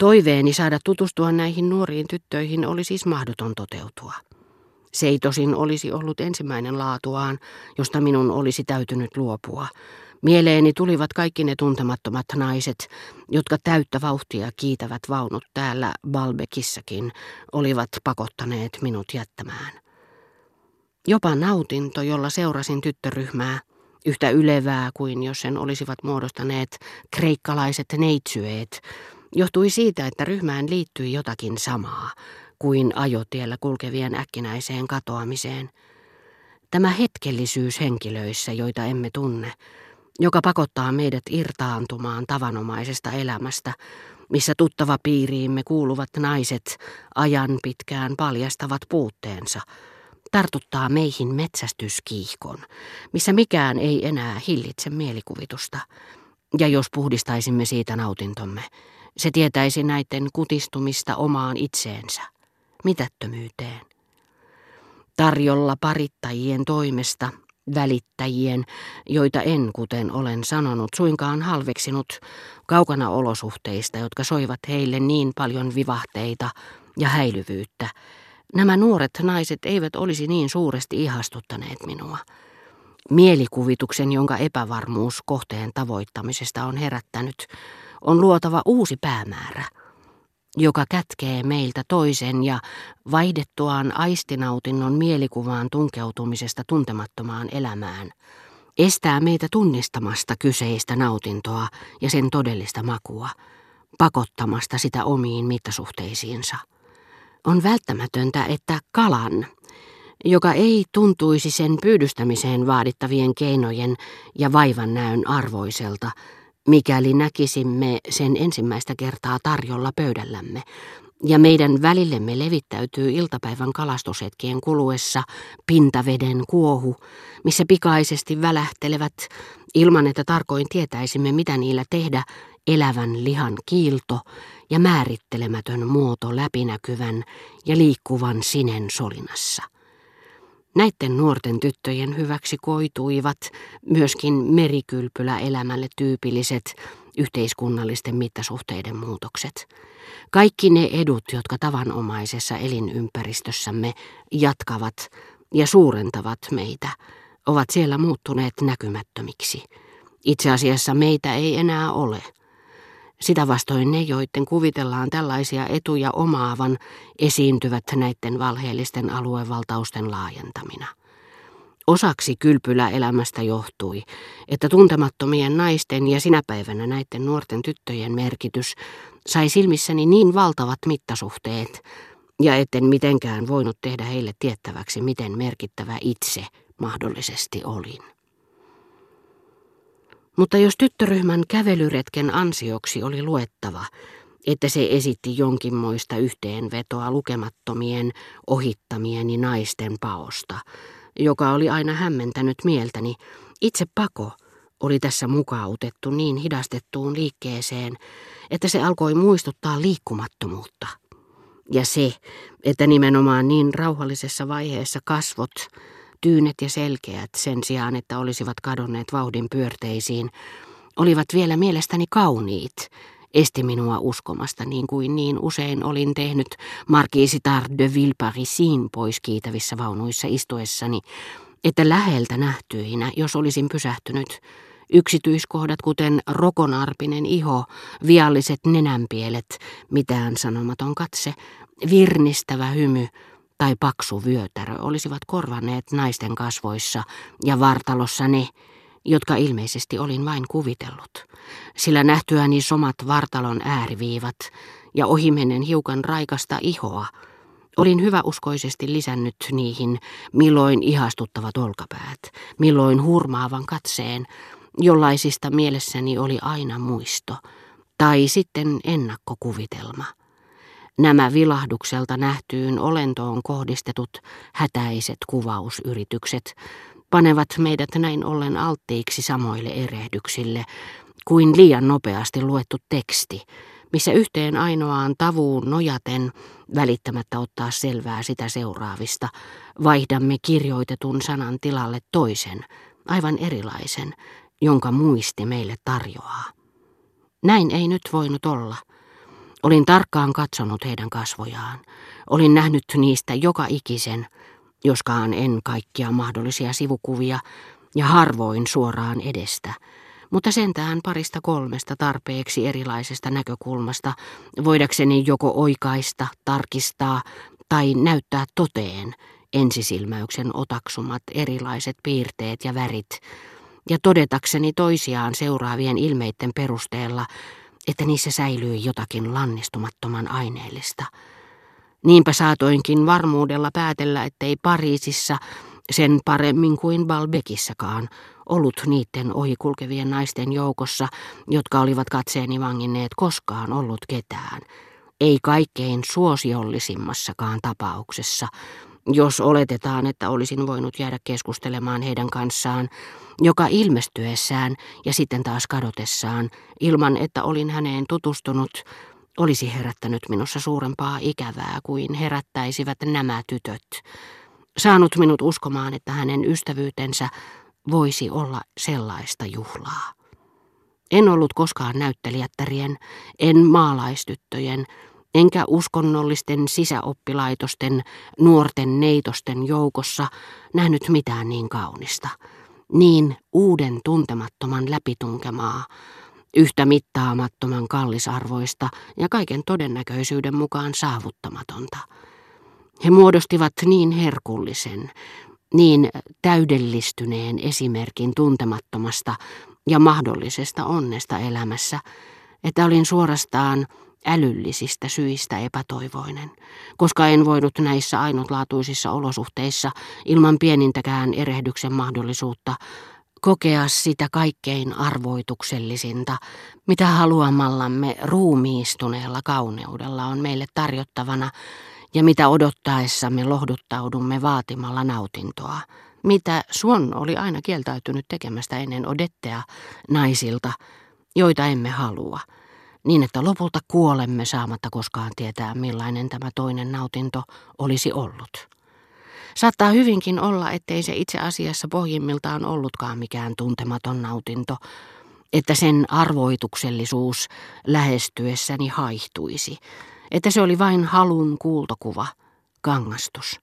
Toiveeni saada tutustua näihin nuoriin tyttöihin oli siis mahdoton toteutua. Se ei tosin olisi ollut ensimmäinen laatuaan, josta minun olisi täytynyt luopua. Mieleeni tulivat kaikki ne tuntemattomat naiset, jotka täyttä vauhtia kiitävät vaunut täällä Balbekissakin, olivat pakottaneet minut jättämään. Jopa nautinto, jolla seurasin tyttöryhmää, yhtä ylevää kuin jos sen olisivat muodostaneet kreikkalaiset neitsyöet, johtui siitä, että ryhmään liittyi jotakin samaa kuin ajotiellä kulkevien äkkinäiseen katoamiseen. Tämä hetkellisyys henkilöissä, joita emme tunne, joka pakottaa meidät irtaantumaan tavanomaisesta elämästä, missä tuttava piiriimme kuuluvat naiset ajan pitkään paljastavat puutteensa, tartuttaa meihin metsästyskiihkon, missä mikään ei enää hillitse mielikuvitusta. Ja jos puhdistaisimme siitä nautintomme, se tietäisi näiden kutistumista omaan itseensä, mitättömyyteen. Tarjolla parittajien toimesta, välittäjien, joita en, kuten olen sanonut, suinkaan halveksinut kaukana olosuhteista, jotka soivat heille niin paljon vivahteita ja häilyvyyttä, Nämä nuoret naiset eivät olisi niin suuresti ihastuttaneet minua. Mielikuvituksen, jonka epävarmuus kohteen tavoittamisesta on herättänyt, on luotava uusi päämäärä, joka kätkee meiltä toisen ja vaihdettuaan aistinautinnon mielikuvaan tunkeutumisesta tuntemattomaan elämään, estää meitä tunnistamasta kyseistä nautintoa ja sen todellista makua, pakottamasta sitä omiin mittasuhteisiinsa. On välttämätöntä, että kalan, joka ei tuntuisi sen pyydystämiseen vaadittavien keinojen ja vaivan näön arvoiselta, mikäli näkisimme sen ensimmäistä kertaa tarjolla pöydällämme, ja meidän välillemme levittäytyy iltapäivän kalastushetkien kuluessa pintaveden kuohu, missä pikaisesti välähtelevät, ilman että tarkoin tietäisimme mitä niillä tehdä, elävän lihan kiilto ja määrittelemätön muoto läpinäkyvän ja liikkuvan sinen solinassa. Näiden nuorten tyttöjen hyväksi koituivat myöskin merikylpylä elämälle tyypilliset yhteiskunnallisten mittasuhteiden muutokset. Kaikki ne edut, jotka tavanomaisessa elinympäristössämme jatkavat ja suurentavat meitä, ovat siellä muuttuneet näkymättömiksi. Itse asiassa meitä ei enää ole – sitä vastoin ne, joiden kuvitellaan tällaisia etuja omaavan, esiintyvät näiden valheellisten aluevaltausten laajentamina. Osaksi kylpyläelämästä johtui, että tuntemattomien naisten ja sinä päivänä näiden nuorten tyttöjen merkitys sai silmissäni niin valtavat mittasuhteet, ja etten mitenkään voinut tehdä heille tiettäväksi, miten merkittävä itse mahdollisesti olin. Mutta jos tyttöryhmän kävelyretken ansioksi oli luettava, että se esitti jonkinmoista yhteenvetoa lukemattomien ohittamieni naisten paosta, joka oli aina hämmentänyt mieltäni, itse pako oli tässä mukautettu niin hidastettuun liikkeeseen, että se alkoi muistuttaa liikkumattomuutta. Ja se, että nimenomaan niin rauhallisessa vaiheessa kasvot tyynet ja selkeät sen sijaan, että olisivat kadonneet vauhdin pyörteisiin, olivat vielä mielestäni kauniit, esti minua uskomasta niin kuin niin usein olin tehnyt Marquisitar de Villeparisin pois kiitävissä vaunuissa istuessani, että läheltä nähtyinä, jos olisin pysähtynyt, yksityiskohdat kuten rokonarpinen iho, vialliset nenänpielet, mitään sanomaton katse, virnistävä hymy, tai paksu vyötärö olisivat korvanneet naisten kasvoissa ja vartalossa ne, jotka ilmeisesti olin vain kuvitellut, sillä nähtyäni somat vartalon ääriviivat ja ohimennen hiukan raikasta ihoa, olin hyväuskoisesti lisännyt niihin milloin ihastuttavat olkapäät, milloin hurmaavan katseen, jollaisista mielessäni oli aina muisto, tai sitten ennakkokuvitelma – Nämä vilahdukselta nähtyyn olentoon kohdistetut hätäiset kuvausyritykset panevat meidät näin ollen alttiiksi samoille erehdyksille kuin liian nopeasti luettu teksti, missä yhteen ainoaan tavuun nojaten, välittämättä ottaa selvää sitä seuraavista, vaihdamme kirjoitetun sanan tilalle toisen, aivan erilaisen, jonka muisti meille tarjoaa. Näin ei nyt voinut olla – Olin tarkkaan katsonut heidän kasvojaan. Olin nähnyt niistä joka ikisen, joskaan en kaikkia mahdollisia sivukuvia, ja harvoin suoraan edestä, mutta sentään parista kolmesta tarpeeksi erilaisesta näkökulmasta, voidakseni joko oikaista, tarkistaa tai näyttää toteen ensisilmäyksen otaksumat erilaiset piirteet ja värit, ja todetakseni toisiaan seuraavien ilmeiden perusteella, että niissä säilyi jotakin lannistumattoman aineellista. Niinpä saatoinkin varmuudella päätellä, ettei Pariisissa sen paremmin kuin Balbekissakaan ollut niiden ohikulkevien naisten joukossa, jotka olivat katseeni vanginneet koskaan ollut ketään, ei kaikkein suosiollisimmassakaan tapauksessa, jos oletetaan, että olisin voinut jäädä keskustelemaan heidän kanssaan, joka ilmestyessään ja sitten taas kadotessaan, ilman että olin häneen tutustunut, olisi herättänyt minussa suurempaa ikävää kuin herättäisivät nämä tytöt, saanut minut uskomaan, että hänen ystävyytensä voisi olla sellaista juhlaa. En ollut koskaan näyttelijättärien, en maalaistyttöjen, enkä uskonnollisten sisäoppilaitosten, nuorten neitosten joukossa nähnyt mitään niin kaunista, niin uuden tuntemattoman läpitunkemaa, yhtä mittaamattoman kallisarvoista ja kaiken todennäköisyyden mukaan saavuttamatonta. He muodostivat niin herkullisen, niin täydellistyneen esimerkin tuntemattomasta ja mahdollisesta onnesta elämässä, että olin suorastaan älyllisistä syistä epätoivoinen, koska en voinut näissä ainutlaatuisissa olosuhteissa ilman pienintäkään erehdyksen mahdollisuutta kokea sitä kaikkein arvoituksellisinta, mitä haluamallamme ruumiistuneella kauneudella on meille tarjottavana ja mitä odottaessamme lohduttaudumme vaatimalla nautintoa, mitä Suon oli aina kieltäytynyt tekemästä ennen odettea naisilta, joita emme halua, niin että lopulta kuolemme saamatta koskaan tietää, millainen tämä toinen nautinto olisi ollut. Saattaa hyvinkin olla, ettei se itse asiassa pohjimmiltaan ollutkaan mikään tuntematon nautinto, että sen arvoituksellisuus lähestyessäni haihtuisi, että se oli vain halun kuultokuva, kangastus.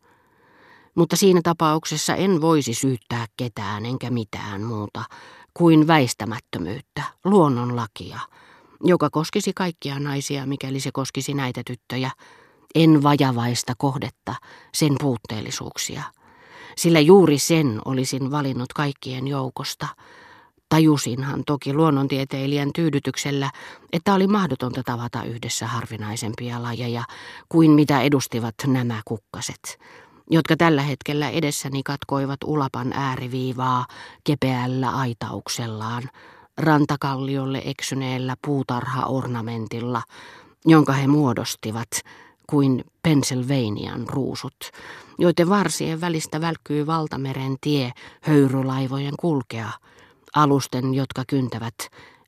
Mutta siinä tapauksessa en voisi syyttää ketään enkä mitään muuta kuin väistämättömyyttä, luonnonlakia, joka koskisi kaikkia naisia, mikäli se koskisi näitä tyttöjä, en vajavaista kohdetta, sen puutteellisuuksia. Sillä juuri sen olisin valinnut kaikkien joukosta. Tajusinhan toki luonnontieteilijän tyydytyksellä, että oli mahdotonta tavata yhdessä harvinaisempia lajeja kuin mitä edustivat nämä kukkaset, jotka tällä hetkellä edessäni katkoivat ulapan ääriviivaa kepeällä aitauksellaan, rantakalliolle eksyneellä puutarhaornamentilla, jonka he muodostivat kuin Pennsylvanian ruusut, joiden varsien välistä välkkyy valtameren tie höyrylaivojen kulkea, alusten, jotka kyntävät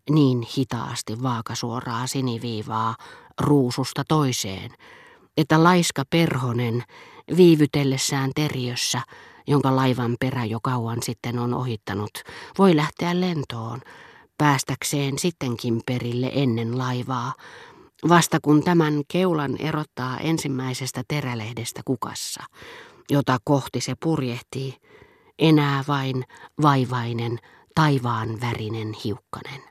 niin hitaasti vaakasuoraa siniviivaa ruususta toiseen, että laiska perhonen viivytellessään teriössä, jonka laivan perä jo kauan sitten on ohittanut, voi lähteä lentoon, päästäkseen sittenkin perille ennen laivaa, vasta kun tämän keulan erottaa ensimmäisestä terälehdestä kukassa, jota kohti se purjehtii, enää vain vaivainen taivaan värinen hiukkanen.